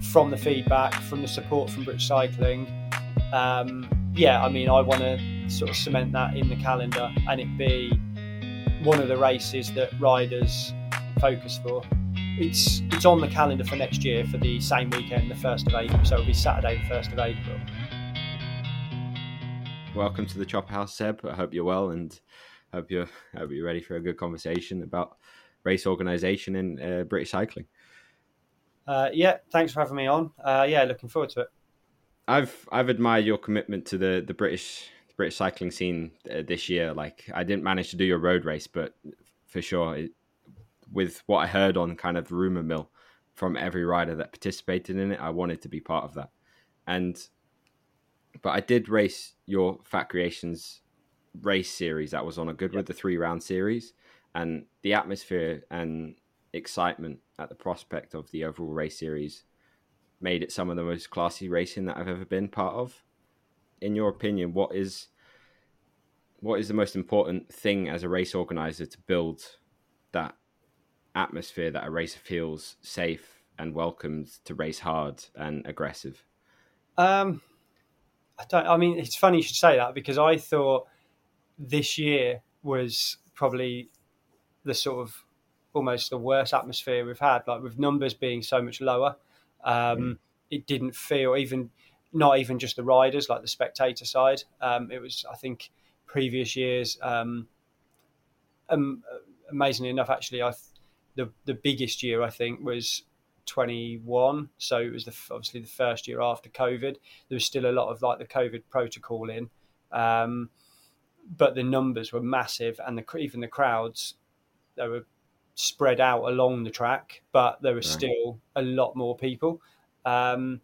from the feedback, from the support from British Cycling, um, yeah, I mean, I want to sort of cement that in the calendar and it be one of the races that riders focus for. It's it's on the calendar for next year for the same weekend, the first of April. So it'll be Saturday, the first of April. Welcome to the Chopper House, Seb. I hope you're well and hope you're hope you're ready for a good conversation about race organisation in uh, British cycling. Uh, yeah, thanks for having me on. Uh, yeah, looking forward to it. I've I've admired your commitment to the the British the British cycling scene uh, this year. Like I didn't manage to do your road race, but for sure, it, with what I heard on kind of rumor mill from every rider that participated in it, I wanted to be part of that. And but I did race your Fat Creations race series that was on a Goodwood, the three round series, and the atmosphere and excitement at the prospect of the overall race series made it some of the most classy racing that I've ever been part of. In your opinion, what is what is the most important thing as a race organizer to build that atmosphere that a racer feels safe and welcomed to race hard and aggressive? Um, I don't. I mean, it's funny you should say that because I thought this year was probably the sort of almost the worst atmosphere we've had. Like with numbers being so much lower, um, mm. it didn't feel even not even just the riders, like the spectator side. Um, it was, I think, previous years. Um, um amazingly enough, actually, I the the biggest year I think was 21. So it was the, obviously the first year after COVID. There was still a lot of like the COVID protocol in, um, but the numbers were massive, and the, even the crowds they were spread out along the track, but there are right. still a lot more people. Um,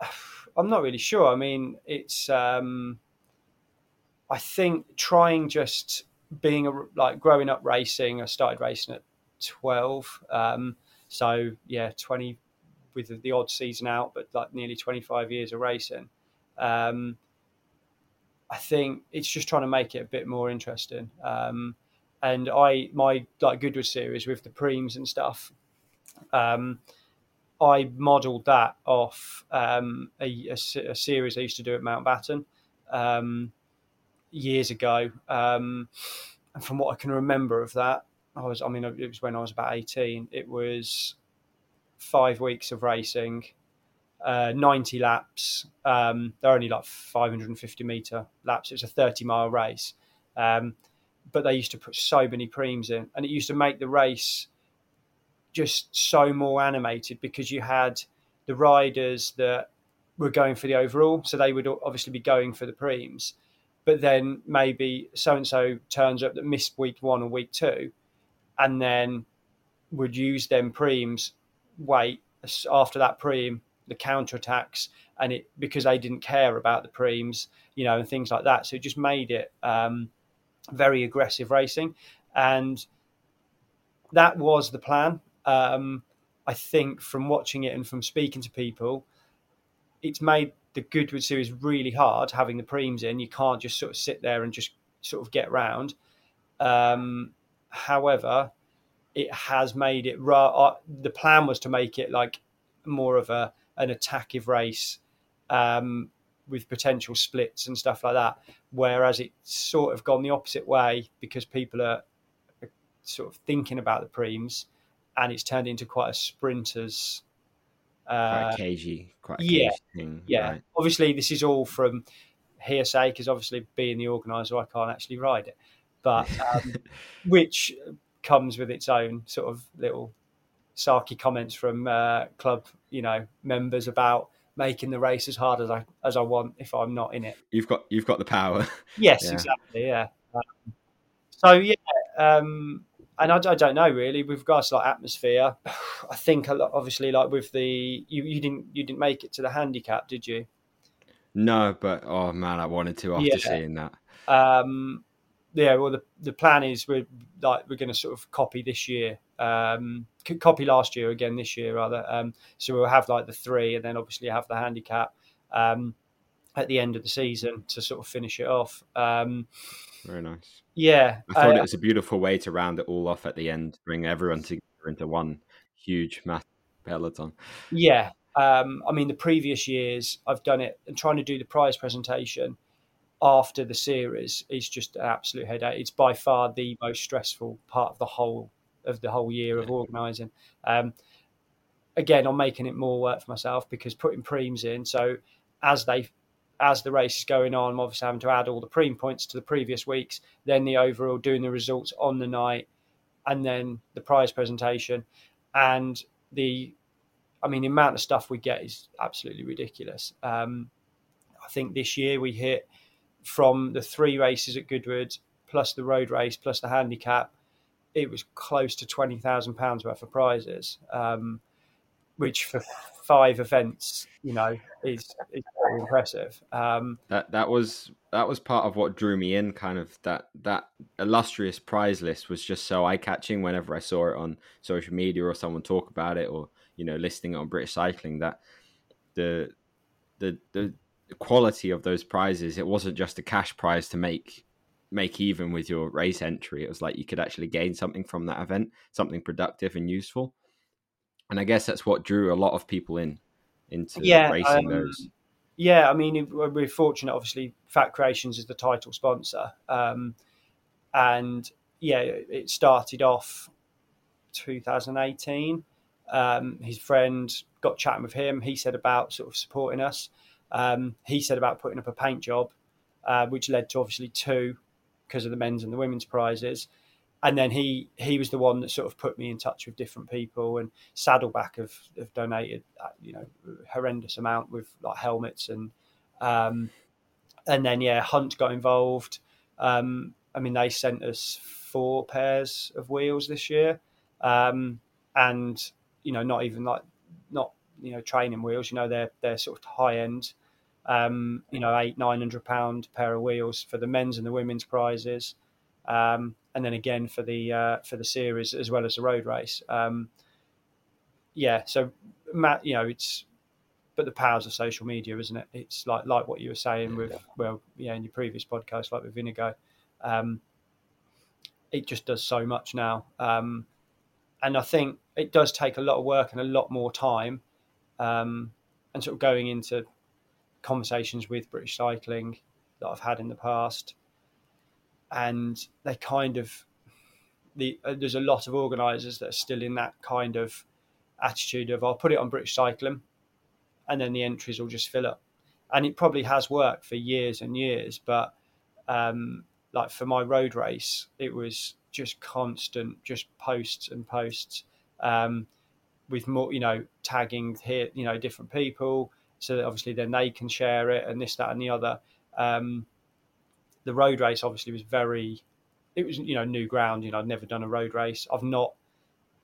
I'm not really sure. I mean, it's um, I think trying just being a, like growing up racing. I started racing at 12. Um, so yeah, 20 with the, the, odd season out, but like nearly 25 years of racing. Um, I think it's just trying to make it a bit more interesting. Um, and I, my like Goodwood series with the primes and stuff, um, I modelled that off um, a, a, a, series I used to do at Mountbatten um, years ago. Um, and from what I can remember of that, I was, I mean, it was when I was about 18. It was five weeks of racing, uh, 90 laps. Um, they're only like 550 meter laps. It was a 30 mile race. Um, but they used to put so many primes in, and it used to make the race just so more animated because you had the riders that were going for the overall, so they would obviously be going for the primes. But then maybe so and so turns up that missed week one or week two, and then would use them primes, wait after that prime, the counter attacks, and it because they didn't care about the primes, you know, and things like that. So it just made it um, very aggressive racing, and that was the plan. Um, I think from watching it and from speaking to people, it's made the Goodwood series really hard having the primes in. You can't just sort of sit there and just sort of get round. Um, However, it has made it. Uh, the plan was to make it like more of a an attackive race um, with potential splits and stuff like that. Whereas it's sort of gone the opposite way because people are, are sort of thinking about the primes, and it's turned into quite a sprinters. Uh, quite cagey, quite yeah, thing, yeah. Right. Obviously, this is all from hearsay because obviously, being the organizer, I can't actually ride it but um, which comes with its own sort of little sarky comments from uh, club, you know, members about making the race as hard as I as I want if I'm not in it. You've got you've got the power. Yes, yeah. exactly. Yeah. Um, so yeah, um, and I, I, don't know really with regards to like atmosphere. I think a lot, obviously, like with the you, you didn't you didn't make it to the handicap, did you? No, but oh man, I wanted to after yeah. seeing that. Um, yeah, well, the the plan is we're like we're going to sort of copy this year, um, copy last year again this year rather. Um, so we'll have like the three, and then obviously have the handicap um, at the end of the season to sort of finish it off. Um, Very nice. Yeah, I thought uh, it was a beautiful way to round it all off at the end, bring everyone together into one huge mass peloton. Yeah, um, I mean the previous years I've done it and trying to do the prize presentation after the series is just an absolute headache. It's by far the most stressful part of the whole of the whole year of organising. Um, again, I'm making it more work for myself because putting primes in. So as they as the race is going on, I'm obviously having to add all the prime points to the previous weeks, then the overall, doing the results on the night, and then the prize presentation. And the, I mean, the amount of stuff we get is absolutely ridiculous. Um, I think this year we hit from the three races at Goodwood, plus the road race, plus the handicap, it was close to twenty thousand pounds worth of prizes, um, which for five events, you know, is is impressive. Um, that that was that was part of what drew me in. Kind of that that illustrious prize list was just so eye catching. Whenever I saw it on social media or someone talk about it, or you know, listing it on British Cycling, that the the the quality of those prizes, it wasn't just a cash prize to make make even with your race entry. It was like you could actually gain something from that event, something productive and useful. And I guess that's what drew a lot of people in into yeah, racing um, those. Yeah, I mean, we're fortunate. Obviously, Fat Creations is the title sponsor, um, and yeah, it started off 2018. Um, his friend got chatting with him. He said about sort of supporting us. Um, he said about putting up a paint job, uh, which led to obviously two because of the men's and the women's prizes. And then he he was the one that sort of put me in touch with different people. And Saddleback have, have donated, uh, you know, horrendous amount with like helmets and um, and then yeah, Hunt got involved. Um, I mean, they sent us four pairs of wheels this year, um, and you know, not even like not you know training wheels. You know, they're they're sort of high end um, you know, eight, nine hundred pound pair of wheels for the men's and the women's prizes, um, and then again for the uh, for the series as well as the road race. Um, yeah, so Matt, you know, it's but the powers of social media, isn't it? It's like like what you were saying with well, yeah, in your previous podcast, like with Vinegar, um, it just does so much now, um, and I think it does take a lot of work and a lot more time, um, and sort of going into conversations with British Cycling that I've had in the past, and they kind of the uh, there's a lot of organisers that are still in that kind of attitude of I'll put it on British Cycling, and then the entries will just fill up, and it probably has worked for years and years, but um, like for my road race, it was just constant, just posts and posts. Um, with more, you know, tagging here, you know, different people, so that obviously then they can share it and this, that, and the other. Um, the road race obviously was very, it was you know new ground. You know, I'd never done a road race. I've not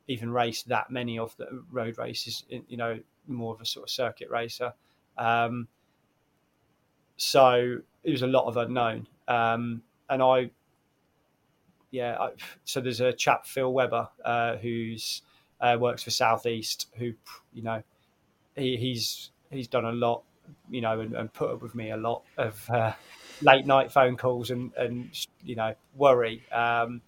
even raced that many of the road races. You know, more of a sort of circuit racer. Um, so it was a lot of unknown, um, and I, yeah. I, so there's a chap Phil Webber uh, who's uh, works for Southeast, who you know he, he's he's done a lot, you know, and, and put up with me a lot of uh, late night phone calls and and you know worry. Um,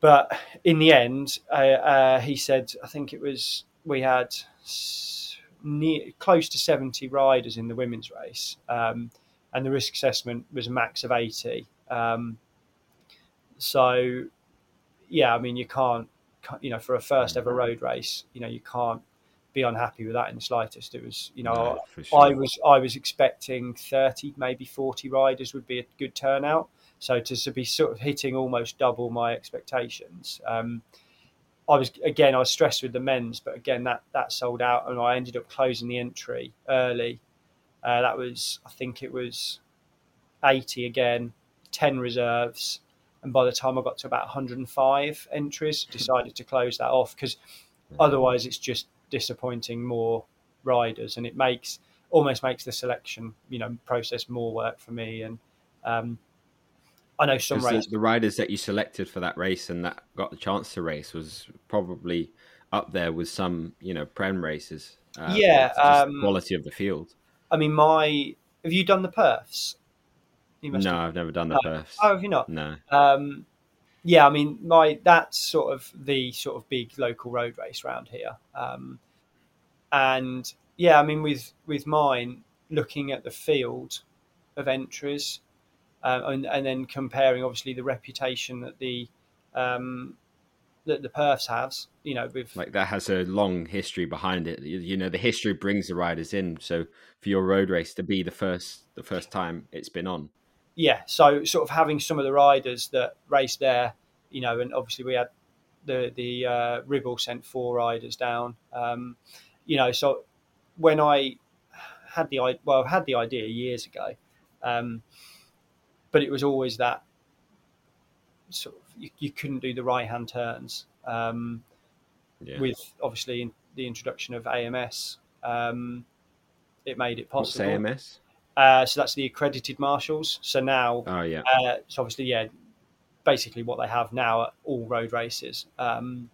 but in the end, uh, uh, he said, I think it was we had near, close to seventy riders in the women's race, um, and the risk assessment was a max of eighty. Um, so, yeah, I mean, you can't, you know, for a first ever road race, you know, you can't be unhappy with that in the slightest. It was, you know, no, sure. I was I was expecting thirty, maybe forty riders would be a good turnout. So to, to be sort of hitting almost double my expectations. Um, I was again I was stressed with the men's, but again that that sold out, and I ended up closing the entry early. Uh, that was I think it was eighty again, ten reserves, and by the time I got to about 105 entries, decided to close that off because otherwise it's just disappointing more riders, and it makes almost makes the selection you know process more work for me. And um, I know some races, the, riders that you selected for that race and that got the chance to race was probably up there with some you know prem races. Uh, yeah, um, quality of the field. I mean, my have you done the perfs? no. I've never done the no. perfs. Oh, have you not? No. Um, yeah, I mean, my that's sort of the sort of big local road race around here, um, and yeah, I mean, with with mine, looking at the field of entries, uh, and, and then comparing obviously the reputation that the um, that the Perfs has, you know, with like that has a long history behind it. You, you, know, the history brings the riders in. So for your road race to be the first the first time it's been on, yeah. So sort of having some of the riders that race there, you know, and obviously we had the the uh, Ribble sent four riders down, um, you know. So when I had the well, I had the idea years ago, um, but it was always that sort of you, you couldn't do the right hand turns um, yeah. with obviously the introduction of AMS. Um, it made it possible. What's AMS? Uh, so that's the accredited marshals. So now, oh yeah, uh, so obviously yeah, basically what they have now at all road races. Um,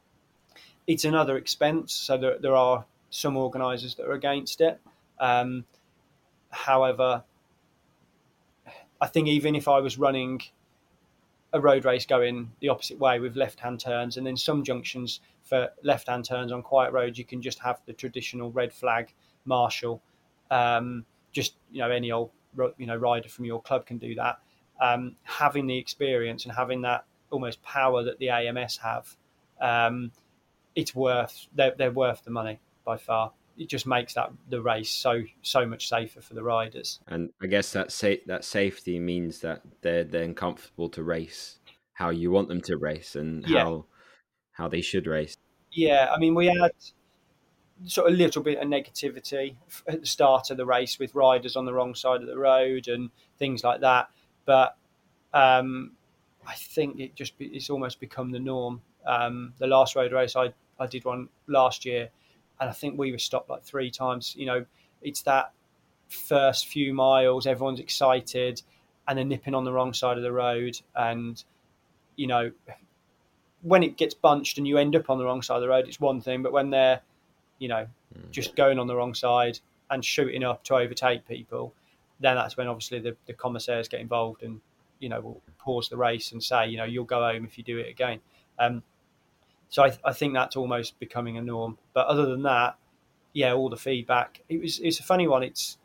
it's another expense, so there, there are some organisers that are against it. Um, however, I think even if I was running a road race going the opposite way with left-hand turns, and then some junctions for left-hand turns on quiet roads, you can just have the traditional red flag marshal. Um, just you know, any old you know rider from your club can do that. Um, having the experience and having that almost power that the AMS have, um, it's worth they're, they're worth the money by far it just makes that the race so so much safer for the riders. And I guess that sa- that safety means that they're then comfortable to race how you want them to race and yeah. how how they should race. Yeah, I mean we had sort of a little bit of negativity at the start of the race with riders on the wrong side of the road and things like that, but um, I think it just it's almost become the norm. Um, the last road race I I did one last year and I think we were stopped like three times. You know, it's that first few miles, everyone's excited, and they're nipping on the wrong side of the road, and you know, when it gets bunched and you end up on the wrong side of the road, it's one thing, but when they're, you know, mm. just going on the wrong side and shooting up to overtake people, then that's when obviously the, the commissaires get involved and you know will pause the race and say, you know, you'll go home if you do it again. Um, so I, I think that's almost becoming a norm. But other than that, yeah, all the feedback. It was it's a funny one. It's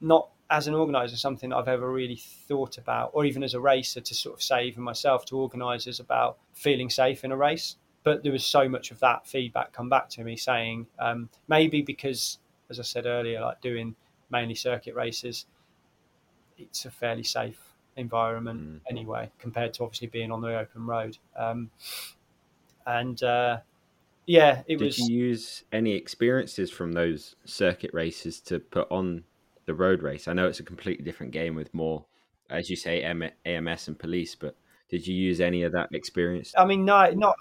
not as an organizer something I've ever really thought about, or even as a racer to sort of say even myself to organisers about feeling safe in a race. But there was so much of that feedback come back to me saying um, maybe because, as I said earlier, like doing mainly circuit races, it's a fairly safe environment mm. anyway compared to obviously being on the open road. Um, and uh, yeah, it Did was. Did you use any experiences from those circuit races to put on the road race? I know it's a completely different game with more, as you say, AMS and police, but did you use any of that experience? I mean, no, not.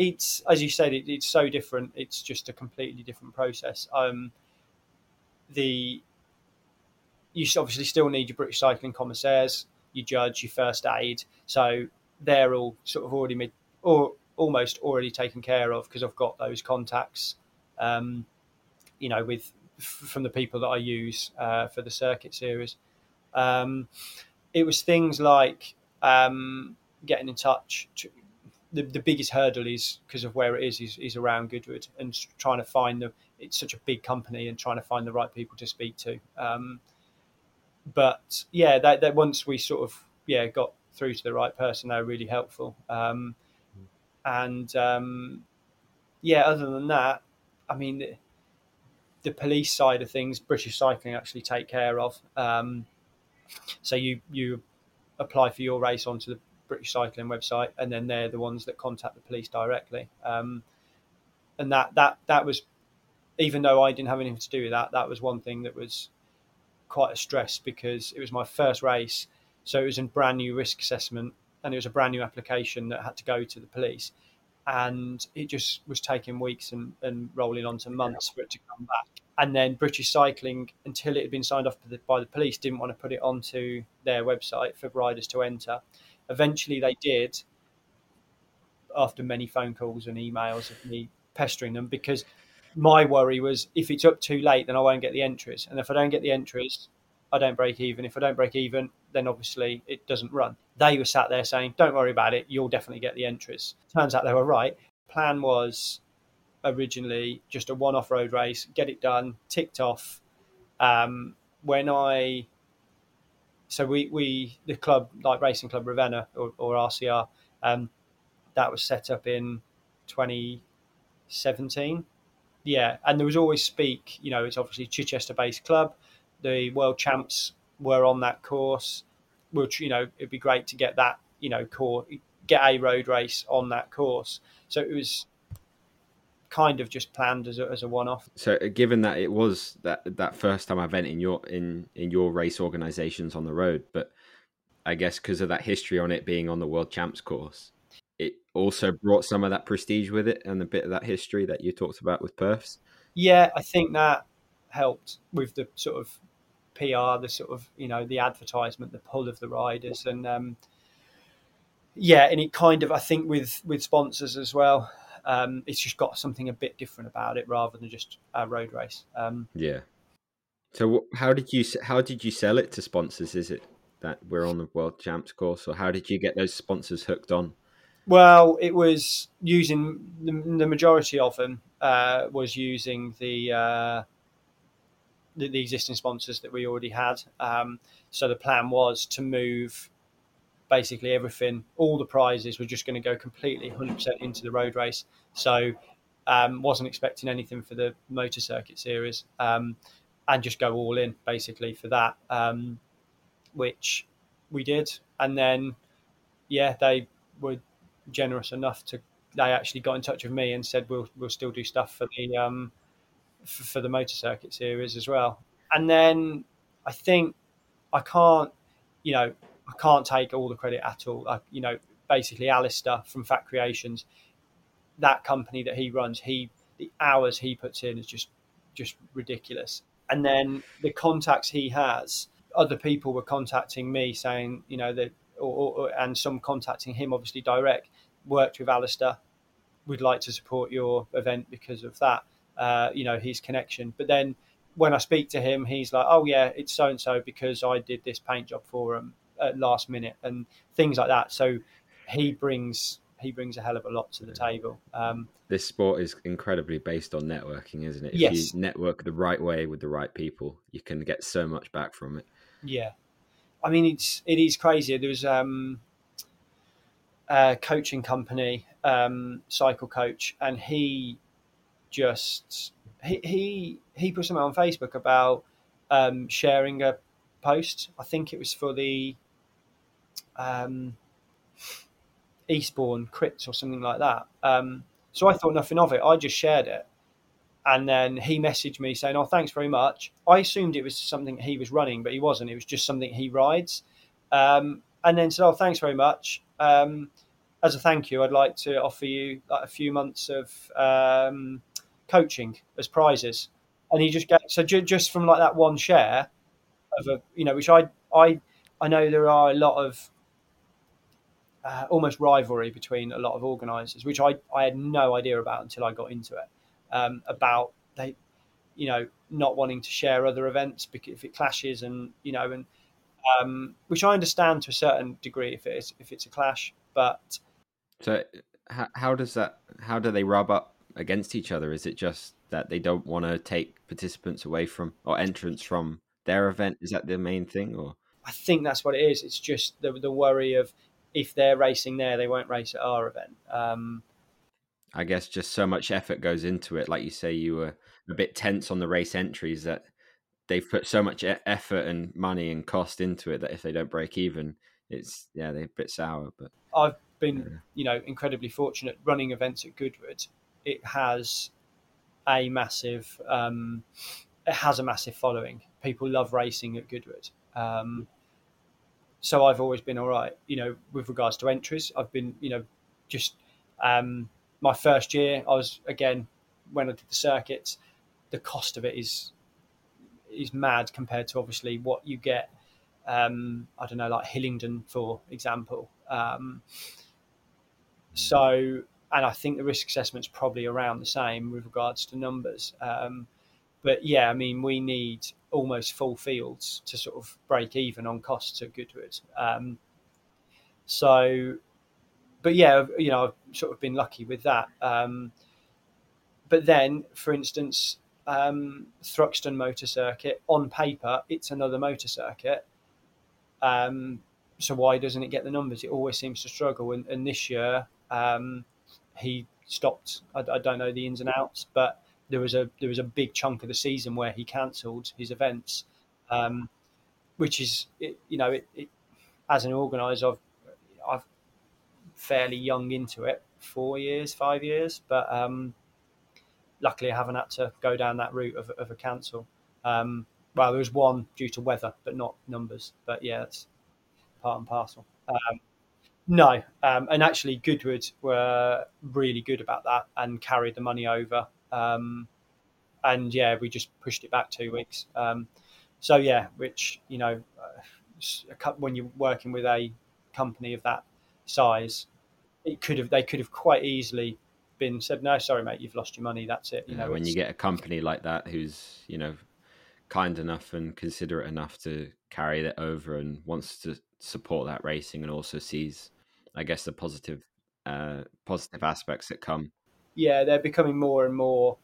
It's as you said, it, it's so different. It's just a completely different process. Um, the you obviously still need your British cycling commissaires, your judge, your first aid. So they're all sort of already made, or almost already taken care of because I've got those contacts, um, you know, with from the people that I use uh, for the circuit series. Um, it was things like um, getting in touch. The, the biggest hurdle is because of where it is, is, is around Goodwood and trying to find the. It's such a big company and trying to find the right people to speak to. Um, but yeah, that, that once we sort of yeah got through to the right person, they were really helpful. Um, and um, yeah, other than that, I mean, the, the, police side of things, British Cycling actually take care of. Um, so you you apply for your race onto the British Cycling website, and then they're the ones that contact the police directly. Um, and that that that was, even though I didn't have anything to do with that, that was one thing that was quite a stress because it was my first race, so it was a brand new risk assessment and it was a brand new application that had to go to the police. And it just was taking weeks and, and rolling on to months for it to come back. And then british cycling until it had been signed off by the, by the police didn't want to put it onto their website for riders to enter eventually they did after many phone calls and emails of me pestering them because my worry was if it's up too late then i won't get the entries and if i don't get the entries i don't break even if i don't break even then obviously it doesn't run. They were sat there saying, "Don't worry about it. You'll definitely get the entries." Turns out they were right. Plan was originally just a one-off road race, get it done, ticked off. Um, when I so we we the club like Racing Club Ravenna or, or RCR um, that was set up in 2017. Yeah, and there was always speak. You know, it's obviously Chichester-based club. The world champs were on that course. Which you know, it'd be great to get that you know core get a road race on that course. So it was kind of just planned as a, as a one-off. So, uh, given that it was that that first time event in your in in your race organisations on the road, but I guess because of that history on it being on the World Champs course, it also brought some of that prestige with it and a bit of that history that you talked about with Perfs. Yeah, I think that helped with the sort of PR, the sort of you know the advertisement, the pull of the riders, and um, yeah, and it kind of I think with with sponsors as well. Um, it's just got something a bit different about it rather than just a road race. Um, yeah. So how did you how did you sell it to sponsors? Is it that we're on the World Champs course, or how did you get those sponsors hooked on? Well, it was using the, the majority of them uh, was using the, uh, the, the existing sponsors that we already had. Um, so the plan was to move basically everything, all the prizes were just going to go completely 100% into the road race. So um, wasn't expecting anything for the motor circuit series um, and just go all in basically for that, um, which we did. And then, yeah, they were generous enough to, they actually got in touch with me and said, we'll, we'll still do stuff for the, um, for, for the motor circuit series as well. And then I think I can't, you know, I can't take all the credit at all. I, you know, basically Alistair from Fat Creations, that company that he runs, he the hours he puts in is just just ridiculous. And then the contacts he has, other people were contacting me saying, you know, that, or, or, and some contacting him, obviously direct. Worked with Alistair, we'd like to support your event because of that. Uh, you know, his connection. But then when I speak to him, he's like, "Oh yeah, it's so and so because I did this paint job for him." At last minute and things like that. So he brings he brings a hell of a lot to the table. Um, this sport is incredibly based on networking, isn't it? If yes. you network the right way with the right people, you can get so much back from it. Yeah, I mean it's it is crazy. There was um, a coaching company, um, cycle coach, and he just he he he put something on Facebook about um, sharing a post. I think it was for the um, Eastbourne Crits or something like that. Um, so I thought nothing of it. I just shared it. And then he messaged me saying, Oh, thanks very much. I assumed it was something he was running, but he wasn't. It was just something he rides. Um, and then said, Oh, thanks very much. Um, as a thank you, I'd like to offer you like, a few months of um, coaching as prizes. And he just get so ju- just from like that one share of a, you know, which I, I, I know there are a lot of uh, almost rivalry between a lot of organisers, which I, I had no idea about until I got into it. Um, about they, you know, not wanting to share other events because if it clashes, and you know, and um, which I understand to a certain degree if it's if it's a clash, but so how, how does that how do they rub up against each other? Is it just that they don't want to take participants away from or entrants from their event? Is that the main thing, or I think that's what it is. It's just the the worry of if they're racing there, they won't race at our event. Um, I guess just so much effort goes into it. Like you say, you were a bit tense on the race entries that they've put so much effort and money and cost into it that if they don't break even, it's yeah, they're a bit sour. But I've been, yeah. you know, incredibly fortunate running events at Goodwood. It has a massive, um, it has a massive following. People love racing at Goodwood. Um, so I've always been all right, you know, with regards to entries. I've been, you know, just um, my first year, I was again when I did the circuits, the cost of it is is mad compared to obviously what you get. Um, I don't know, like Hillingdon, for example. Um, so, and I think the risk assessment's probably around the same with regards to numbers. Um, but yeah, I mean, we need almost full fields to sort of break even on costs at Goodwood. Um, so, but yeah, you know, I've sort of been lucky with that. Um, but then, for instance, um, Thruxton Motor Circuit, on paper, it's another motor circuit. Um, so why doesn't it get the numbers? It always seems to struggle. And, and this year, um, he stopped. I, I, don't know the ins and outs, but there was a there was a big chunk of the season where he cancelled his events, um, which is you know it, it, as an organizer, I've I've fairly young into it, four years, five years, but um, luckily I haven't had to go down that route of, of a cancel. Um, well, there was one due to weather, but not numbers. But yeah, it's part and parcel. Um, no, um, and actually Goodwood were really good about that and carried the money over. Um, and yeah, we just pushed it back two weeks. Um, so yeah, which you know, uh, when you're working with a company of that size, it could have they could have quite easily been said, no, sorry, mate, you've lost your money. That's it. You yeah, know, when you get a company like that who's you know kind enough and considerate enough to carry that over and wants to support that racing and also sees, I guess, the positive uh, positive aspects that come. Yeah, they're becoming more and more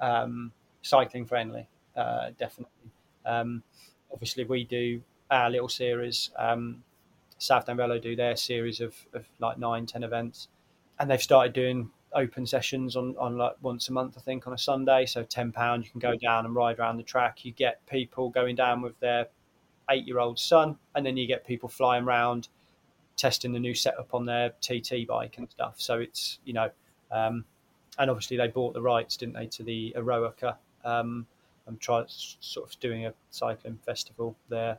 um, cycling friendly. Uh, definitely. Um, obviously, we do our little series. Um, Southdown Velo do their series of, of like nine, ten events, and they've started doing open sessions on, on like once a month, I think, on a Sunday. So ten pound, you can go down and ride around the track. You get people going down with their eight year old son, and then you get people flying around testing the new setup on their TT bike and stuff. So it's you know, um, and obviously they bought the rights, didn't they, to the Eroica. Um, I'm trying sort of doing a cycling festival there.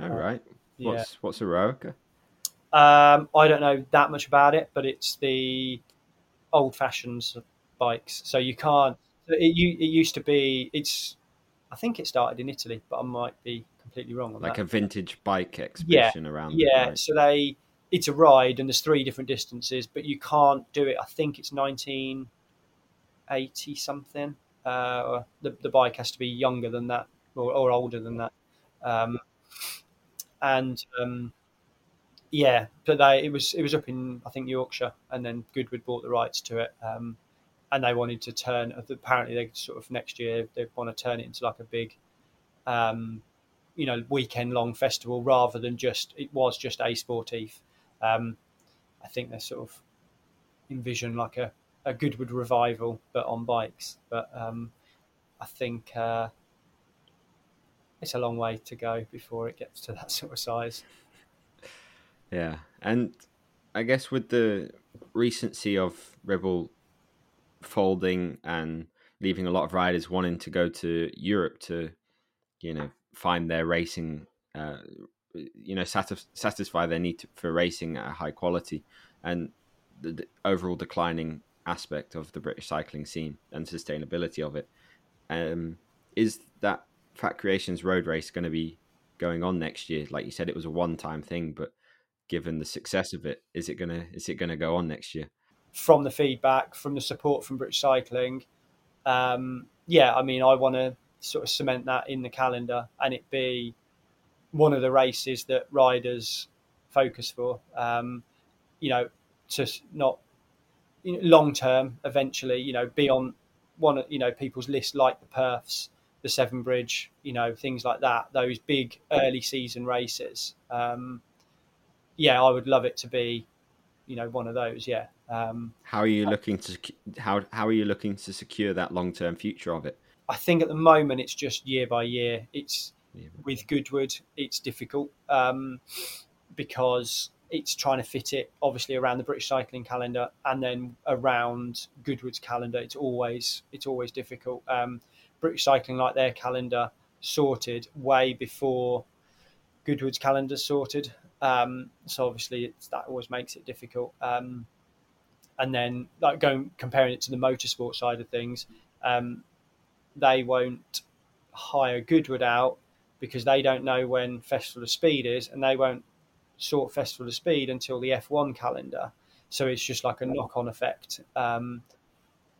All right. What's yeah. what's Eroica? Um, I don't know that much about it, but it's the old fashioned bikes. So you can't. It, it used to be. It's. I think it started in Italy, but I might be completely wrong on that. like that. a vintage bike exhibition yeah, around. Yeah. So they. It's a ride, and there's three different distances, but you can't do it. I think it's 1980 something. Uh, the the bike has to be younger than that or, or older than that. Um, and um, yeah, but they it was it was up in I think Yorkshire, and then Goodwood bought the rights to it, um, and they wanted to turn. Apparently, they sort of next year they want to turn it into like a big, um, you know, weekend long festival rather than just it was just a sportive. Um, I think they sort of envision like a, a Goodwood revival, but on bikes. But um, I think uh, it's a long way to go before it gets to that sort of size. Yeah, and I guess with the recency of Rebel folding and leaving a lot of riders wanting to go to Europe to, you know, find their racing, uh, you know, satisf- satisfy their need to, for racing at a high quality, and the, the, overall declining aspect of the British cycling scene and sustainability of it. Um, is that Fat Creations road race going to be going on next year? Like you said, it was a one-time thing, but given the success of it, is it gonna is it gonna go on next year? From the feedback, from the support from British Cycling, um, yeah, I mean, I want to sort of cement that in the calendar and it be one of the races that riders focus for. Um, you know, to not you know, long term, eventually, you know, be on one of you know people's list like the Perfs, the Severn Bridge, you know, things like that. Those big early season races. Um, yeah, I would love it to be, you know, one of those. Yeah. Um, how are you looking to how how are you looking to secure that long term future of it? I think at the moment it's just year by year. It's yeah. with Goodwood, it's difficult um, because it's trying to fit it obviously around the British cycling calendar and then around Goodwood's calendar. It's always it's always difficult. Um, British cycling like their calendar sorted way before Goodwood's calendar sorted. Um, so obviously that always makes it difficult. Um, and then like going comparing it to the motorsport side of things, um, they won't hire Goodwood out because they don't know when Festival of Speed is, and they won't sort Festival of Speed until the F1 calendar. So it's just like a knock-on effect. Um,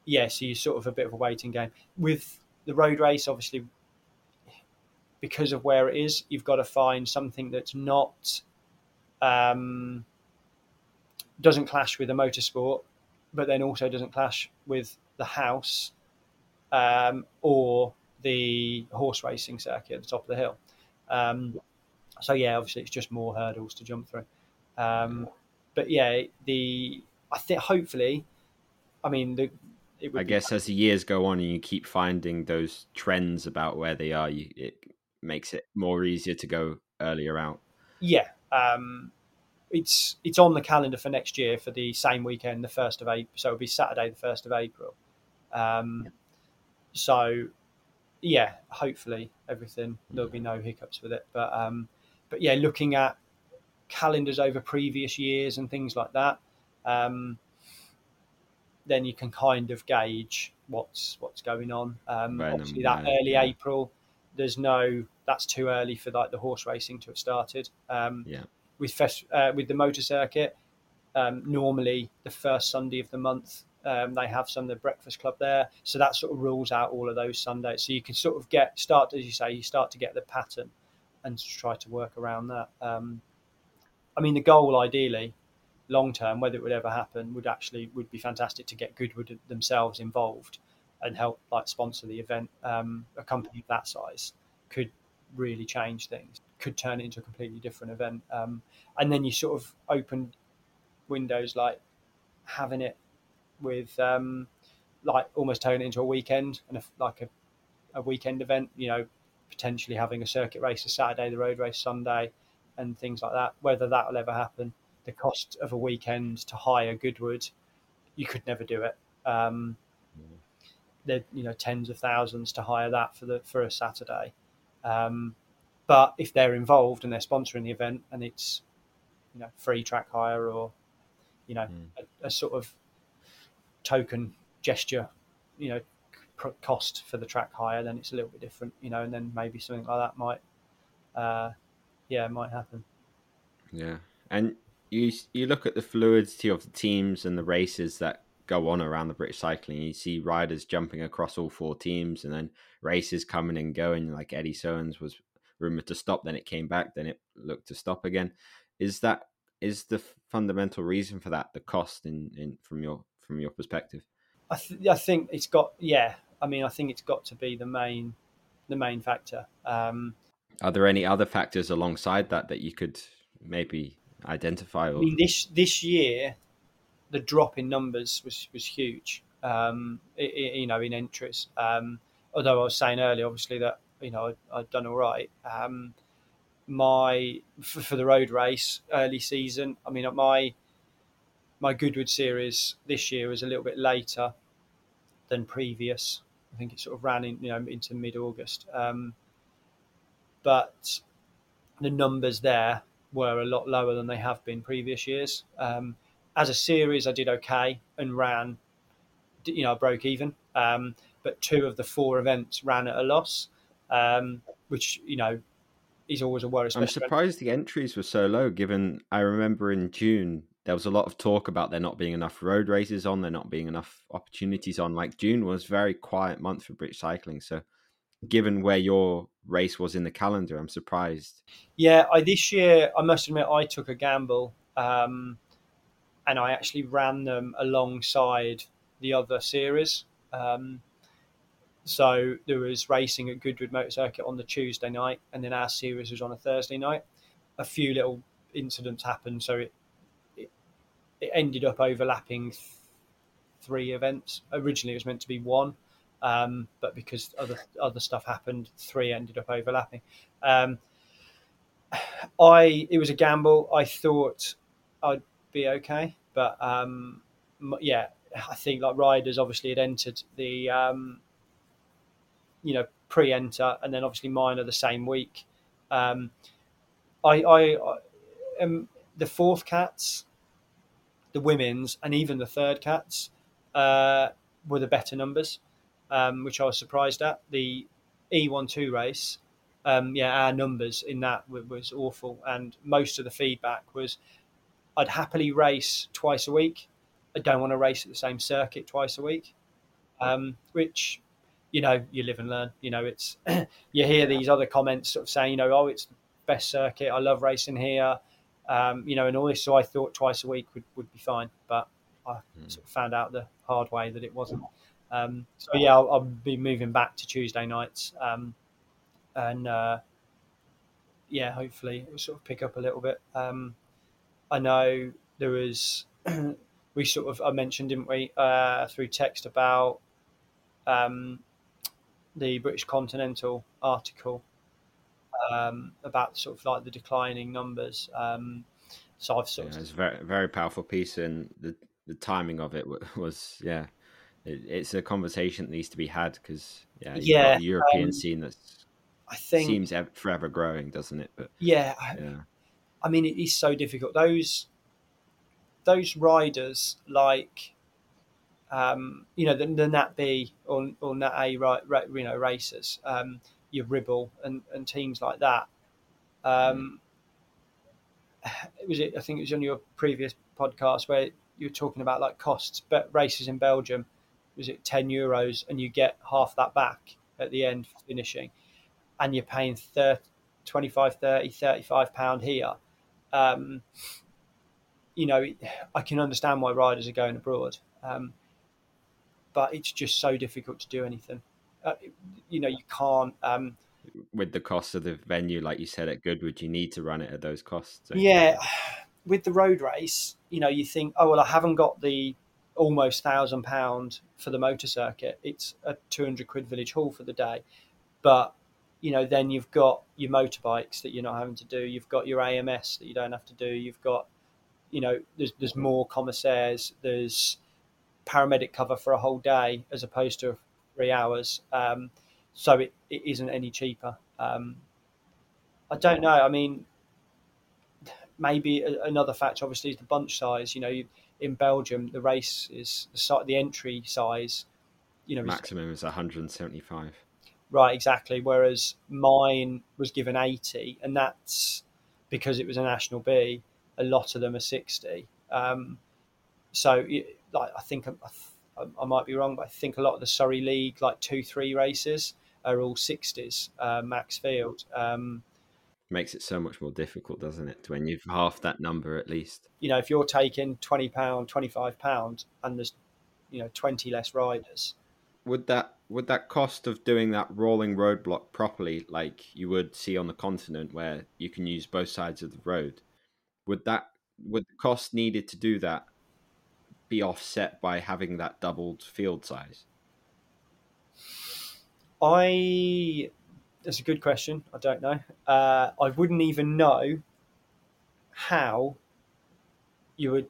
yeah, so you're sort of a bit of a waiting game with the road race, obviously, because of where it is, you've got to find something that's not um, doesn't clash with the motorsport, but then also doesn't clash with the house um, or the horse racing circuit at the top of the hill. Um, so yeah, obviously it's just more hurdles to jump through. Um, but yeah, the I think hopefully, I mean the. I guess as the years go on and you keep finding those trends about where they are, you, it makes it more easier to go earlier out. Yeah, um, it's it's on the calendar for next year for the same weekend, the first of April. So it'll be Saturday, the first of April. Um, yeah. So, yeah, hopefully everything there'll be no hiccups with it. But um, but yeah, looking at calendars over previous years and things like that, um, then you can kind of gauge what's what's going on. Um, obviously, that early yeah. April, there's no that's too early for like the horse racing to have started. Um, yeah with fest, uh, with the motor circuit. Um, normally, the first Sunday of the month, um, they have some of the breakfast club there, so that sort of rules out all of those Sundays. So you can sort of get start, as you say, you start to get the pattern and try to work around that. Um, I mean, the goal, ideally, long term, whether it would ever happen, would actually would be fantastic to get Goodwood themselves involved and help like sponsor the event. Um, a company of that size could really change things could turn it into a completely different event. Um, and then you sort of open windows like having it with um, like almost turning it into a weekend and a, like a, a weekend event. You know, potentially having a circuit race a Saturday, the road race Sunday, and things like that. Whether that will ever happen, the cost of a weekend to hire Goodwood, you could never do it. Um, mm. you know tens of thousands to hire that for the for a Saturday. Um, but if they're involved and they're sponsoring the event and it's you know free track hire or you know mm. a, a, sort of token gesture, you know cost for the track hire, then it's a little bit different, you know, and then maybe something like that might, uh, yeah, might happen. Yeah, and you you look at the fluidity of the teams and the races that go on around the British cycling. You see riders jumping across all four teams, and then races coming and going. Like Eddie Soens was rumored to stop, then it came back, then it looked to stop again. Is that is the fundamental reason for that the cost in, in from your from your perspective? I, th- I think it's got yeah. I mean, I think it's got to be the main the main factor. Um, Are there any other factors alongside that that you could maybe identify? Or... I mean, this this year, the drop in numbers was was huge. Um, it, it, you know, in entries. Um, although I was saying earlier, obviously that you know, i had done all right. Um, my for, for, the road race early season, I mean, my my Goodwood series this year was a little bit later than previous. I think it sort of ran in, you know, into mid August. Um, but the numbers there were a lot lower than they have been previous years. Um, as a series, I did okay and ran, you know, I broke even. Um, but two of the four events ran at a loss um, which you know is always a worry. I'm surprised the entries were so low. Given I remember in June there was a lot of talk about there not being enough road races on, there not being enough opportunities on. Like June was a very quiet month for British cycling, so given where your race was in the calendar, I'm surprised. Yeah, I, this year I must admit I took a gamble, um, and I actually ran them alongside the other series. Um, so there was racing at Goodwood Motor Circuit on the Tuesday night, and then our series was on a Thursday night. A few little incidents happened, so it, it ended up overlapping th- three events. Originally, it was meant to be one, um, but because other other stuff happened, three ended up overlapping. Um, I it was a gamble. I thought I'd be okay, but um, yeah, I think like riders obviously had entered the um, you know pre-enter, and then obviously mine are the same week. Um, I, I, I um, the fourth cats, the women's, and even the third cats uh, were the better numbers, um, which I was surprised at. The E12 race, um, yeah, our numbers in that was awful, and most of the feedback was, I'd happily race twice a week. I don't want to race at the same circuit twice a week, um, which you know, you live and learn. You know, it's you hear these other comments sort of saying, you know, oh, it's the best circuit. I love racing here. Um, you know, and all this. So I thought twice a week would, would be fine, but I mm. sort of found out the hard way that it wasn't. Um, so yeah, I'll, I'll, be moving back to Tuesday nights, um, and uh, yeah, hopefully it will sort of pick up a little bit. Um, I know there was we sort of I mentioned, didn't we, uh, through text about um, the British Continental article um, about sort of like the declining numbers. Um, so I've sort yeah, of it's a very very powerful piece, and the the timing of it was yeah, it, it's a conversation that needs to be had because yeah, yeah, the European um, scene that's I think seems forever growing, doesn't it? But yeah, yeah, I mean it is so difficult. Those those riders like um, you know the, the Nat B or, or Nat A right, you know racers, um, your Ribble and, and teams like that. Um, was it? I think it was on your previous podcast where you were talking about like costs, but races in Belgium was it ten euros and you get half that back at the end for finishing, and you're paying 30, 25, 30, 35 pound here. Um, you know, I can understand why riders are going abroad. Um, but it's just so difficult to do anything. Uh, you know, you can't. Um, with the cost of the venue, like you said at Goodwood, you need to run it at those costs. Yeah, with the road race, you know, you think, oh well, I haven't got the almost thousand pound for the motor circuit. It's a two hundred quid village hall for the day, but you know, then you've got your motorbikes that you're not having to do. You've got your AMS that you don't have to do. You've got, you know, there's there's more commissaires. There's paramedic cover for a whole day as opposed to three hours. Um, so it, it isn't any cheaper. Um, I don't know. I mean, maybe another factor obviously is the bunch size. You know, in Belgium, the race is the, the entry size. You know, maximum is 175. Right, exactly. Whereas mine was given 80, and that's because it was a national B. A lot of them are 60. Um, so like I think I, I, might be wrong, but I think a lot of the Surrey League, like two, three races, are all sixties uh, max field. Um, Makes it so much more difficult, doesn't it? When you've half that number at least. You know, if you're taking twenty pound, twenty five pound, and there's you know twenty less riders. Would that would that cost of doing that rolling roadblock properly, like you would see on the continent, where you can use both sides of the road, would that would the cost needed to do that be offset by having that doubled field size? I that's a good question. I don't know. Uh, I wouldn't even know how you would.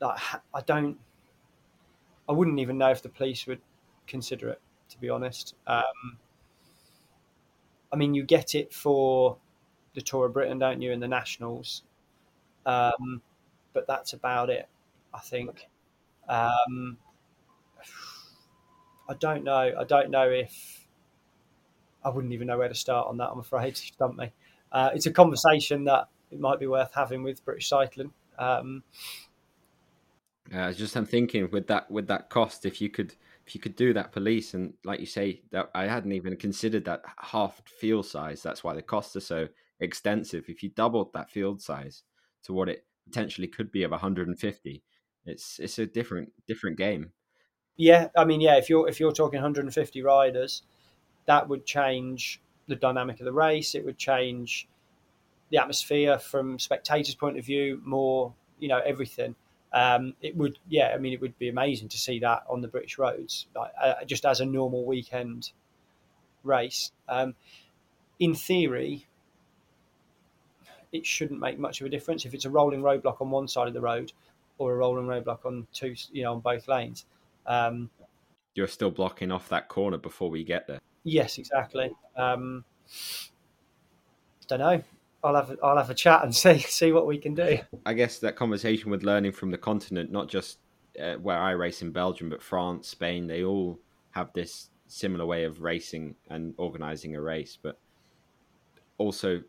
Like, I don't. I wouldn't even know if the police would consider it. To be honest, um, I mean, you get it for the Tour of Britain, don't you, and the Nationals, um, but that's about it. I think. Um, I don't know. I don't know if I wouldn't even know where to start on that. I'm afraid you stumped me. Uh, it's a conversation that it might be worth having with British Cycling. Um, uh, just I'm thinking with that with that cost, if you could if you could do that police and like you say that I hadn't even considered that half field size. That's why the costs are so extensive. If you doubled that field size to what it potentially could be of 150, it's it's a different different game. Yeah, I mean, yeah, if you're if you're talking 150 riders, that would change the dynamic of the race. It would change the atmosphere from spectators' point of view, more you know everything. Um, it would, yeah, I mean, it would be amazing to see that on the British roads, like, uh, just as a normal weekend race. Um, in theory, it shouldn't make much of a difference if it's a rolling roadblock on one side of the road or a rolling roadblock on two, you know, on both lanes. Um, You're still blocking off that corner before we get there. Yes, exactly. Um, don't know. I'll have I'll have a chat and see see what we can do. I guess that conversation with learning from the continent, not just uh, where I race in Belgium, but France, Spain, they all have this similar way of racing and organizing a race, but also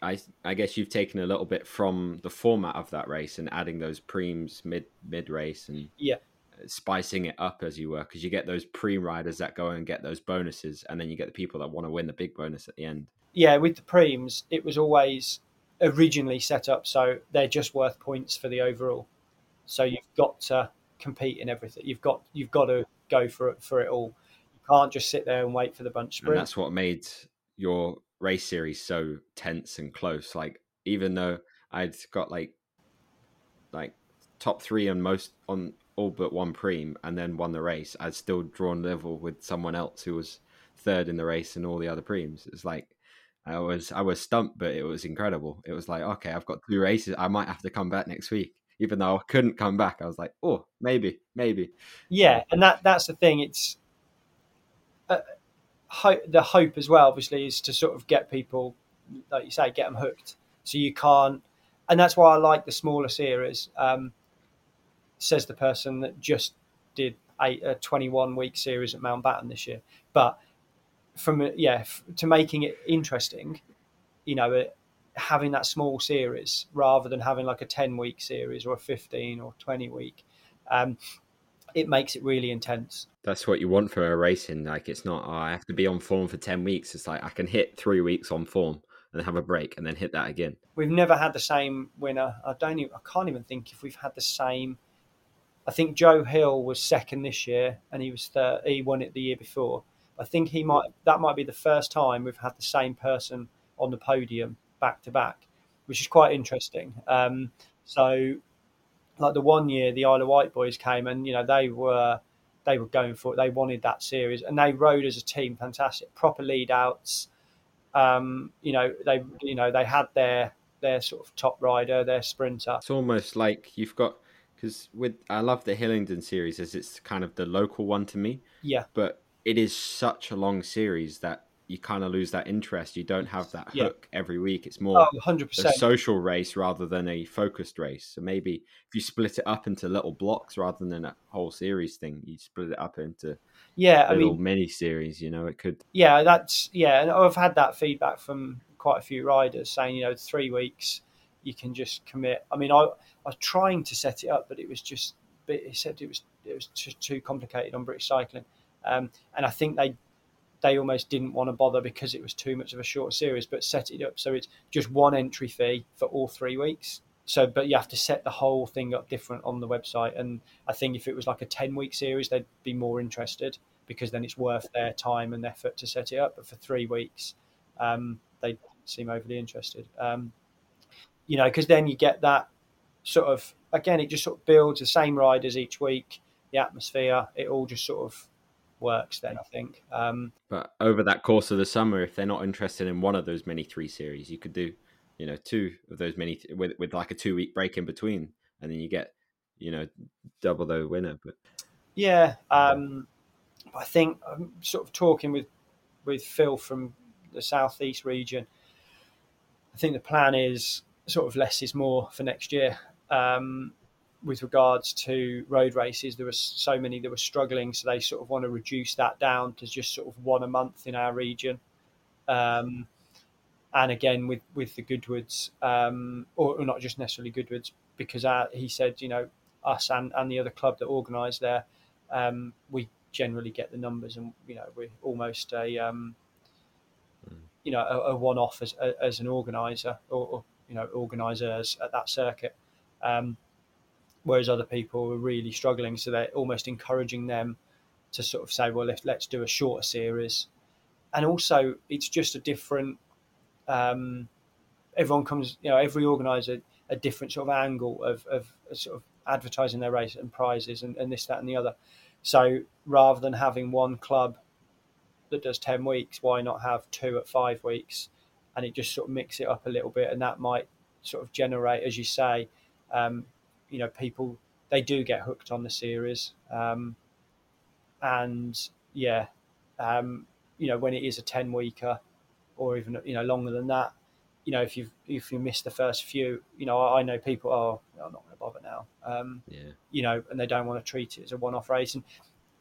I I guess you've taken a little bit from the format of that race and adding those primes mid mid race and yeah uh, spicing it up as you were because you get those pre riders that go and get those bonuses, and then you get the people that want to win the big bonus at the end. Yeah, with the primes, it was always originally set up so they're just worth points for the overall. So you've got to compete in everything. You've got you've got to go for it for it all. You can't just sit there and wait for the bunch sprint. And that's what made your race series so tense and close. Like even though I'd got like like top three on most on all but one prime and then won the race, I'd still drawn level with someone else who was third in the race and all the other primes. It's like I was I was stumped, but it was incredible. It was like, okay, I've got two races. I might have to come back next week. Even though I couldn't come back, I was like, oh, maybe, maybe. Yeah, and that that's the thing. It's uh, ho- the hope as well. Obviously, is to sort of get people, like you say, get them hooked. So you can't, and that's why I like the smaller series. Um, says the person that just did a, a 21 week series at Mountbatten this year. But from yeah to making it interesting, you know, it, having that small series rather than having like a 10 week series or a 15 or 20 week. Um, it makes it really intense. That's what you want for a racing. Like it's not, oh, I have to be on form for 10 weeks. It's like I can hit three weeks on form and have a break and then hit that again. We've never had the same winner. I don't even, I can't even think if we've had the same I think Joe Hill was second this year, and he was third, he won it the year before. I think he might that might be the first time we've had the same person on the podium back to back, which is quite interesting. Um, so, like the one year the Isle of Wight boys came, and you know they were they were going for it. They wanted that series, and they rode as a team, fantastic, proper lead outs. Um, you know they you know they had their their sort of top rider, their sprinter. It's almost like you've got because with I love the Hillingdon series as it's kind of the local one to me. Yeah. But it is such a long series that you kind of lose that interest. You don't have that Yeah. hook every week. It's more Oh, 100 a social race rather than a focused race. So maybe if you split it up into little blocks rather than a whole series thing, you split it up into Yeah, I little mean, mini series. You know, it could. yeah, that's yeah, and I've had that feedback from quite a few riders saying, you know, three weeks you can just commit. I mean, I, I was trying to set it up, but it was just, said it was it was just too complicated on British Cycling, um, and I think they they almost didn't want to bother because it was too much of a short series, but set it up so it's just one entry fee for all three weeks. So, but you have to set the whole thing up different on the website, and I think if it was like a ten week series, they'd be more interested because then it's worth their time and effort to set it up. But for three weeks, um, they seem overly interested. Um, you know, because then you get that sort of again, it just sort of builds the same riders each week, the atmosphere, it all just sort of works. Then I think, um, But over that course of the summer, if they're not interested in one of those mini three series, you could do, you know, two of those mini with with like a two week break in between, and then you get, you know, double the winner. But yeah, um, I think I'm sort of talking with with Phil from the southeast region. I think the plan is sort of less is more for next year. Um, with regards to road races, there were so many that were struggling, so they sort of want to reduce that down to just sort of one a month in our region. Um, and again, with with the Goodwoods, um, or, or not just necessarily Goodwoods, because our, he said, you know, us and, and the other club that organised there, um, we generally get the numbers, and you know, we're almost a um, you know a, a one off as as an organizer or, or you know organisers at that circuit. Whereas other people are really struggling, so they're almost encouraging them to sort of say, well, if, let's do a shorter series, and also it's just a different. Um, everyone comes, you know, every organizer a different sort of angle of, of sort of advertising their race and prizes and, and this, that, and the other. So rather than having one club that does 10 weeks, why not have two at five weeks? And it just sort of mix it up a little bit. And that might sort of generate, as you say, um, you know, people, they do get hooked on the series. Um, and yeah, um, you know, when it is a 10 weeker or even, you know, longer than that, you know, if you if you miss the first few, you know, I, I know people. Oh, I'm not going to bother now. Um, yeah, you know, and they don't want to treat it as a one-off race. And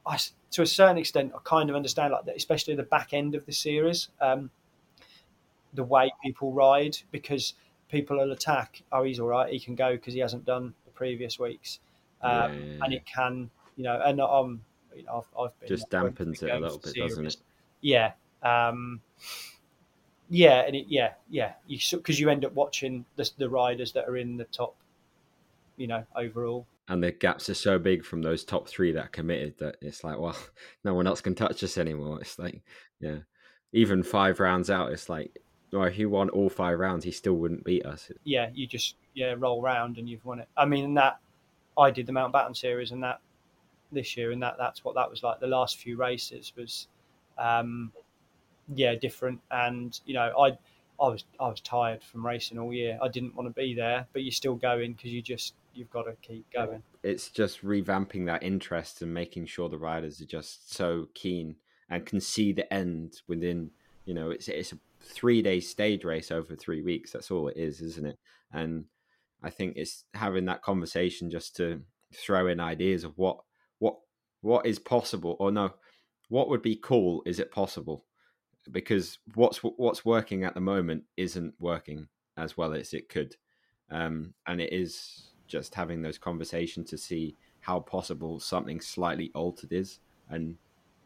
I, to a certain extent, I kind of understand like that, especially the back end of the series, um, the way people ride because people will attack. Oh, he's all right. He can go because he hasn't done previous weeks, um, Yeah. and it can, you know, and um, you know, I've, I've been just dampens it a little bit, doesn't it? Yeah, um, yeah, and it, yeah, yeah, you because you end up watching the the riders that are in the top, you know, overall. And the gaps are so big from those top three that committed that it's like, well, no one else can touch us anymore. It's like, yeah, even five rounds out, it's like, well, if he won all five rounds, he still wouldn't beat us. Yeah, you just yeah roll round and you've won it. I mean, that I did the Mountbatten series and that this year, and that that's what that was like. The last few races was, um, yeah, different. And you know, I I was I was tired from racing all year. I didn't want to be there, but you're still going because you just you've got to keep going. It's just revamping that interest and making sure the riders are just so keen and can see the end within. You know, it's it's a three day stage race over three weeks. That's all it is, isn't it? And I think it's having that conversation just to throw in ideas of what what what is possible or no, what would be cool? Is it possible? Because what's what's working at the moment isn't working as well as it could, um, and it is just having those conversations to see how possible something slightly altered is, and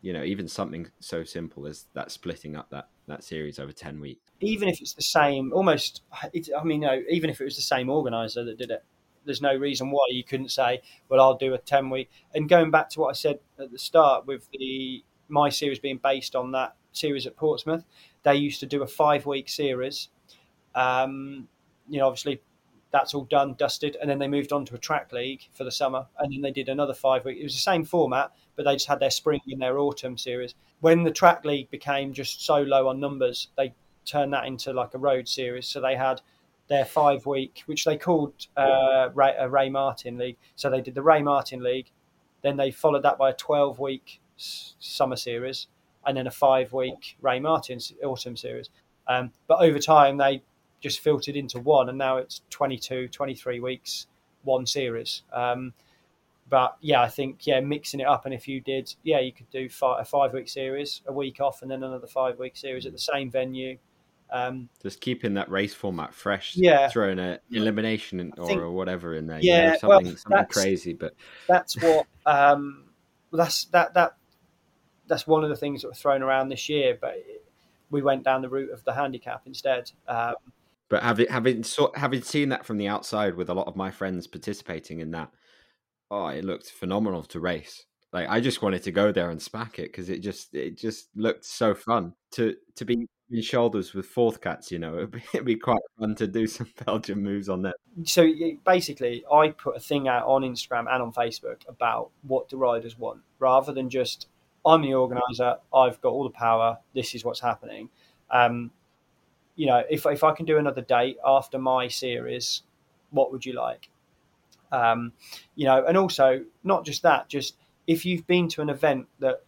you know even something so simple as that splitting up that that series over 10 weeks. Even if it's the same almost i mean no even if it was the same organizer that did it there's no reason why you couldn't say well i'll do a 10 week. And going back to what i said at the start with the my series being based on that series at portsmouth they used to do a five week series. Um, you know obviously that's all done, dusted, and then they moved on to a track league for the summer, and then they did another five week. It was the same format, but they just had their spring and their autumn series. When the track league became just so low on numbers, they turned that into like a road series. So they had their five week, which they called uh, Ray, a Ray Martin League. So they did the Ray Martin League, then they followed that by a twelve week summer series, and then a five week Ray Martin autumn series. Um, but over time, they just filtered into one, and now it's 22, 23 weeks, one series. Um, but yeah, I think yeah, mixing it up, and if you did, yeah, you could do five, a five week series, a week off, and then another five week series at the same venue. Um, just keeping that race format fresh, yeah, throwing an elimination or, think, or whatever in there, yeah, you know, something well, something crazy. But that's what um, that's that that that's one of the things that were thrown around this year. But we went down the route of the handicap instead. Um, but having having having seen that from the outside with a lot of my friends participating in that, oh, it looked phenomenal to race. Like I just wanted to go there and spack it because it just it just looked so fun to to be in shoulders with fourth cats. You know, it'd be, it'd be quite fun to do some Belgian moves on that. So basically, I put a thing out on Instagram and on Facebook about what the riders want, rather than just I'm the organizer, I've got all the power, this is what's happening. Um, you know, if if I can do another date after my series, what would you like? Um, you know, and also not just that, just if you've been to an event that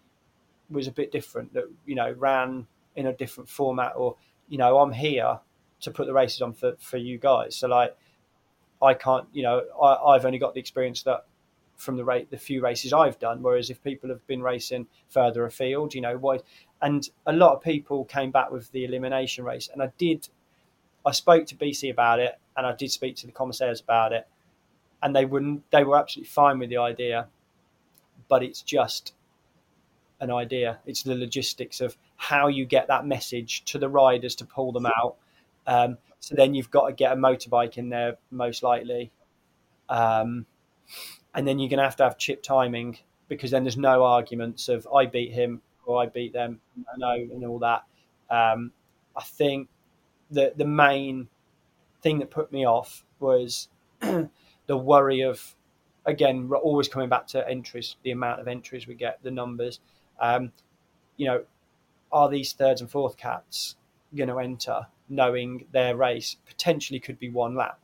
was a bit different, that you know ran in a different format, or you know, I'm here to put the races on for for you guys. So like, I can't, you know, I, I've only got the experience that from the rate the few races I've done. Whereas if people have been racing further afield, you know, why? And a lot of people came back with the elimination race, and I did. I spoke to BC about it, and I did speak to the commissaires about it, and they wouldn't. They were absolutely fine with the idea, but it's just an idea. It's the logistics of how you get that message to the riders to pull them out. Um, so then you've got to get a motorbike in there, most likely. Um, and then you're going to have to have chip timing because then there's no arguments of I beat him or I beat them, I know, and all that. Um, I think the the main thing that put me off was the worry of again always coming back to entries, the amount of entries we get, the numbers. Um, you know, are these thirds and fourth cats going to enter knowing their race potentially could be one lap?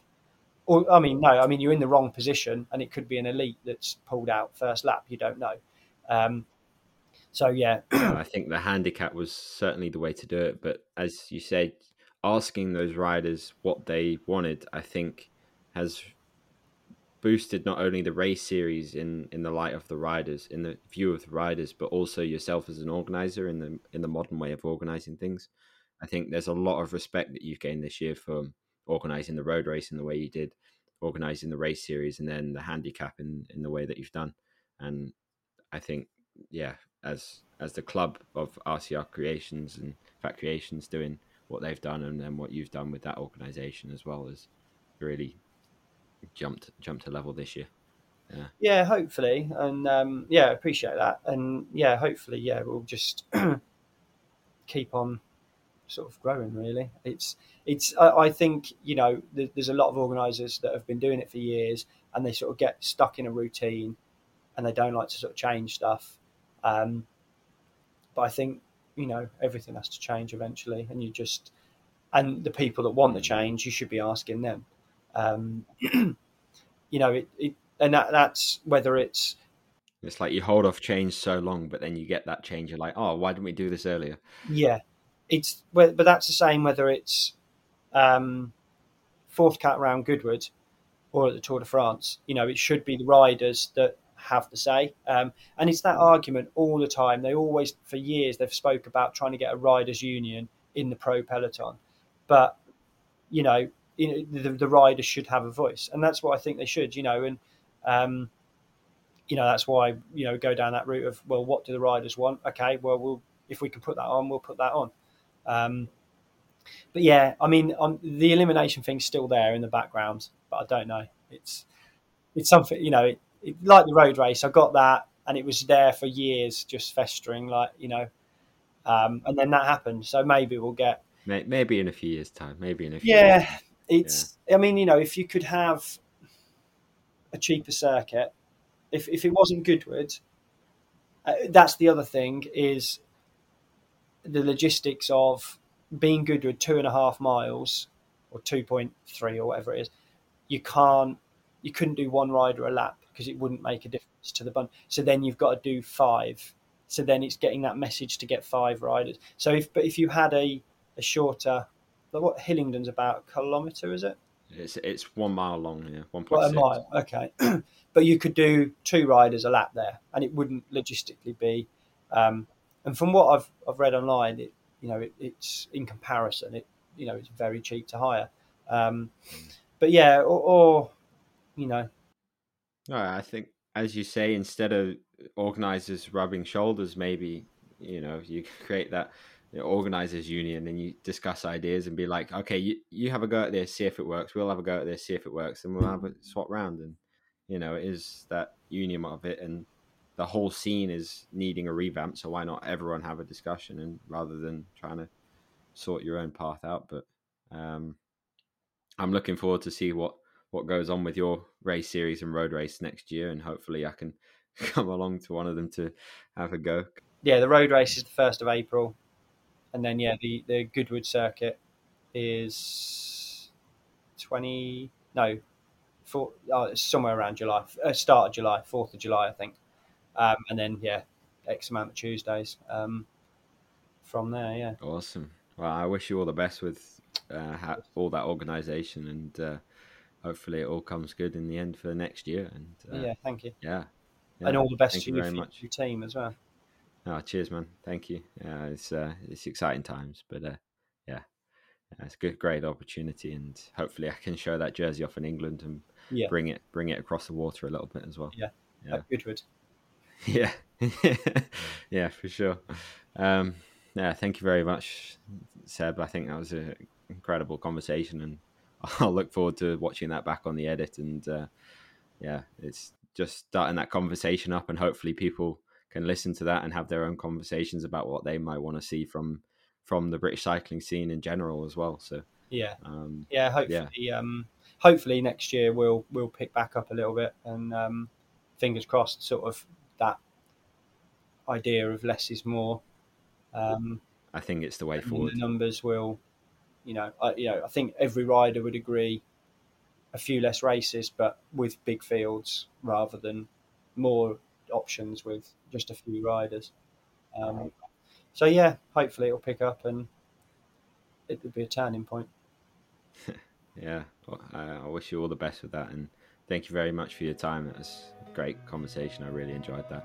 Or I mean, no, I mean you're in the wrong position, and it could be an elite that's pulled out first lap. You don't know. Um, so yeah, I think the handicap was certainly the way to do it. But as you said, asking those riders what they wanted, I think, has boosted not only the race series in in the light of the riders, in the view of the riders, but also yourself as an organizer in the in the modern way of organizing things. I think there's a lot of respect that you've gained this year from organizing the road race in the way you did, organizing the race series, and then the handicap in in the way that you've done. And I think yeah, as as the club of RCR Creations and Fat Creations doing what they've done and then what you've done with that organization as well as really jumped jumped a level this year. Yeah. Yeah, hopefully, and um, yeah, appreciate that, and yeah, hopefully, yeah, we'll just keep on sort of growing. Really, it's it's. I, I think you know, there's a lot of organisers that have been doing it for years, and they sort of get stuck in a routine, and they don't like to sort of change stuff. Um, but I think you know everything has to change eventually, and you just and the people that want the change, you should be asking them. Um, you know, it, it and that, that's whether it's it's like you hold off change so long, but then you get that change. You're like, oh, why didn't we do this earlier? Yeah, it's but that's the same whether it's um, fourth cat round Goodwood or at the Tour de France. You know, it should be the riders that have the say, um, and it's that argument all the time. They always, for years, they've spoke about trying to get a riders' union in the pro peloton, but you know, you know the, the riders should have a voice, and that's what I think they should. You know, and um, you know that's why you know go down that route of well, what do the riders want? Okay, well, we'll if we can put that on, we'll put that on. Um, but yeah, I mean, um, the elimination thing's still there in the background, but I don't know. It's it's something you know, it, it, like the road race. I got that, and it was there for years, just festering, like you know. Um, and then that happened, so maybe we'll get maybe in a few years' time, maybe in a few. Yeah, years. it's. Yeah. I mean, you know, if you could have a cheaper circuit. If if it wasn't Goodwood, uh, that's the other thing is the logistics of being Goodwood two and a half miles or two point three or whatever it is. You can't, you couldn't do one rider a lap because it wouldn't make a difference to the bun. So then you've got to do five. So then it's getting that message to get five riders. So if but if you had a a shorter, what Hillingdon's about a kilometre, is it? It's it's one mile long, yeah, one point. a mile, okay. but you could do two riders a lap there, and it wouldn't logistically be. Um, and from what I've I've read online, it you know it, it's in comparison, it you know it's very cheap to hire. Um, but yeah, or, or you know, I think as you say, instead of organizers rubbing shoulders, maybe you know you create that organizers union and you discuss ideas and be like okay you, you have a go at this see if it works. We'll have a go at this see if it works and we'll have a swap round. And you know it is that union of it and the whole scene is needing a revamp so why not everyone have a discussion and rather than trying to sort your own path out. But um i'm looking forward to see what what goes on with your race series and road race next year and hopefully i can come along to one of them to have a go. Yeah the road race is the first of april and then yeah, the the Goodwood circuit is twenty no, four, oh, somewhere around July, uh, start of July, fourth of July, I think, um, and then yeah, X amount of Tuesdays um, from there. Yeah, awesome. Well, I wish you all the best with uh, all that organisation, and uh, hopefully it all comes good in the end for the next year. And uh, yeah, thank you. Yeah. yeah. and all the best to you, very much. your team as well. Oh, cheers, man. Thank you. Yeah, it's uh, it's exciting times, but uh, yeah, yeah, it's a good, great opportunity, and hopefully I can show that jersey off in England and yeah. bring it bring it across the water a little bit as well. Yeah, yeah, Goodwood. Yeah, yeah, for sure. Um, yeah, thank you very much, Seb. I think that was an incredible conversation, and I'll look forward to watching that back on the edit. And uh, yeah, it's just starting that conversation up, and hopefully people can listen to that and have their own conversations about what they might want to see from from the British cycling scene in general as well. So yeah, um, yeah, hopefully, yeah. Um, hopefully next year we'll we'll pick back up a little bit and um, fingers crossed, sort of that idea of less is more. Um, I think it's the way forward. The numbers will, you know, I, you know, I think every rider would agree. A few less races, but with big fields rather than more options with just a few riders. Um, so yeah, hopefully it'll pick up and it would be a turning point. yeah, well, I, I wish you all the best with that, and thank you very much for your time. It was a great conversation. I really enjoyed that.